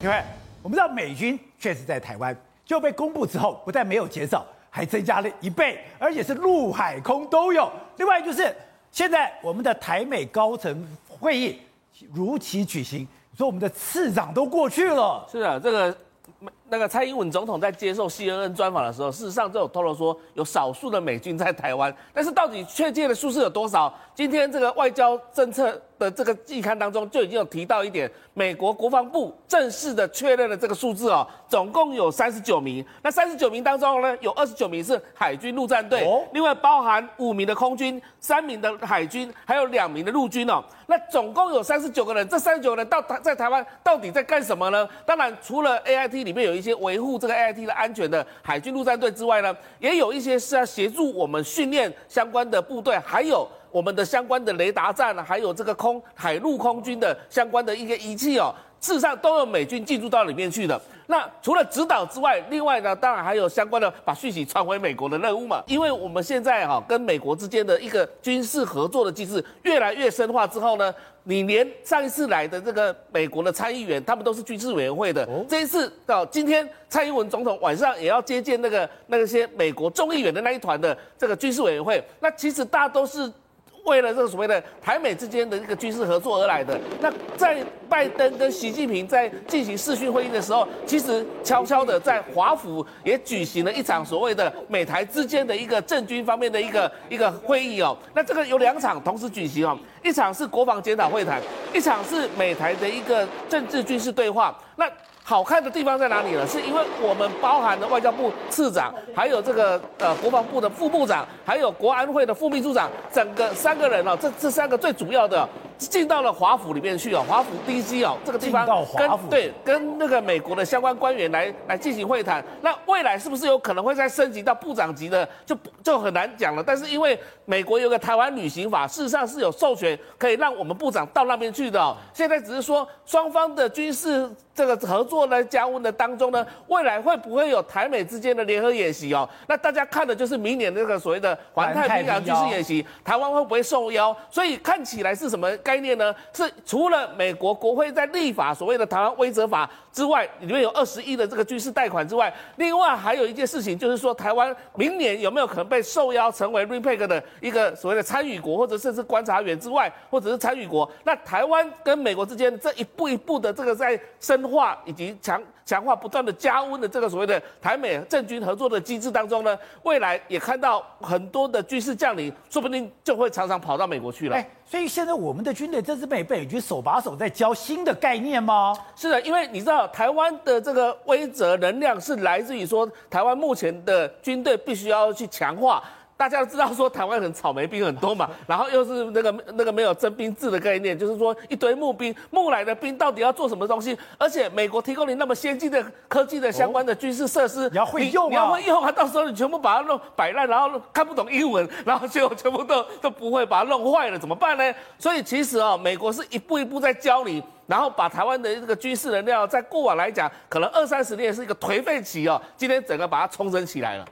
因为我们知道美军确实在台湾就被公布之后，不但没有减少，还增加了一倍，而且是陆海空都有。另外就是现在我们的台美高层会议如期举行，说我们的次长都过去了，是啊，这个。那个蔡英文总统在接受 CNN 专访的时候，事实上就有透露说，有少数的美军在台湾，但是到底确切的数字有多少？今天这个外交政策的这个季刊当中就已经有提到一点，美国国防部正式的确认了这个数字哦，总共有三十九名。那三十九名当中呢，有二十九名是海军陆战队，另外包含五名的空军、三名的海军，还有两名的陆军哦。那总共有三十九个人，这三十九个人到台在台湾到底在干什么呢？当然，除了 AIT 里面有一些维护这个 AIT 的安全的海军陆战队之外呢，也有一些是要协助我们训练相关的部队，还有我们的相关的雷达站，还有这个空海陆空军的相关的一些仪器哦，事实上都有美军进驻到里面去的。那除了指导之外，另外呢，当然还有相关的把讯息传回美国的任务嘛。因为我们现在哈跟美国之间的一个军事合作的机制越来越深化之后呢，你连上一次来的这个美国的参议员，他们都是军事委员会的。这一次到今天，蔡英文总统晚上也要接见那个那些美国众议员的那一团的这个军事委员会。那其实大家都是。为了这个所谓的台美之间的一个军事合作而来的，那在拜登跟习近平在进行视讯会议的时候，其实悄悄的在华府也举行了一场所谓的美台之间的一个政军方面的一个一个会议哦。那这个有两场同时举行哦，一场是国防检讨会谈，一场是美台的一个政治军事对话。那好看的地方在哪里呢？是因为我们包含了外交部次长，还有这个呃国防部的副部长，还有国安会的副秘书长，整个三个人哦，这这三个最主要的进到了华府里面去哦，华府 DC 哦，这个地方跟对跟那个美国的相关官员来来进行会谈。那未来是不是有可能会再升级到部长级的，就就很难讲了。但是因为美国有个台湾旅行法，事实上是有授权可以让我们部长到那边去的哦。现在只是说双方的军事这个合作。呢加温的当中呢，未来会不会有台美之间的联合演习哦？那大家看的就是明年那个所谓的环太平洋军事演习，台湾会不会受邀？所以看起来是什么概念呢？是除了美国国会在立法所谓的台湾威则法之外，里面有二十亿的这个军事贷款之外，另外还有一件事情就是说，台湾明年有没有可能被受邀成为 RPEC 的一个所谓的参与国，或者甚至观察员之外，或者是参与国？那台湾跟美国之间这一步一步的这个在深化以及强强化不断的加温的这个所谓的台美政军合作的机制当中呢，未来也看到很多的军事将领，说不定就会常常跑到美国去了。所以现在我们的军队这是被美军手把手在教新的概念吗？是的，因为你知道台湾的这个威慑能量是来自于说台湾目前的军队必须要去强化。大家都知道说台湾很草莓兵很多嘛，然后又是那个那个没有征兵制的概念，就是说一堆募兵，募来的兵到底要做什么东西？而且美国提供你那么先进的科技的相关的军事设施，你要会用啊，你要会用啊，到时候你全部把它弄摆烂，然后看不懂英文，然后结果全部都都不会把它弄坏了，怎么办呢？所以其实啊，美国是一步一步在教你。然后把台湾的这个军事能量，在过往来讲，可能二三十年是一个颓废期哦，今天整个把它重整起来了。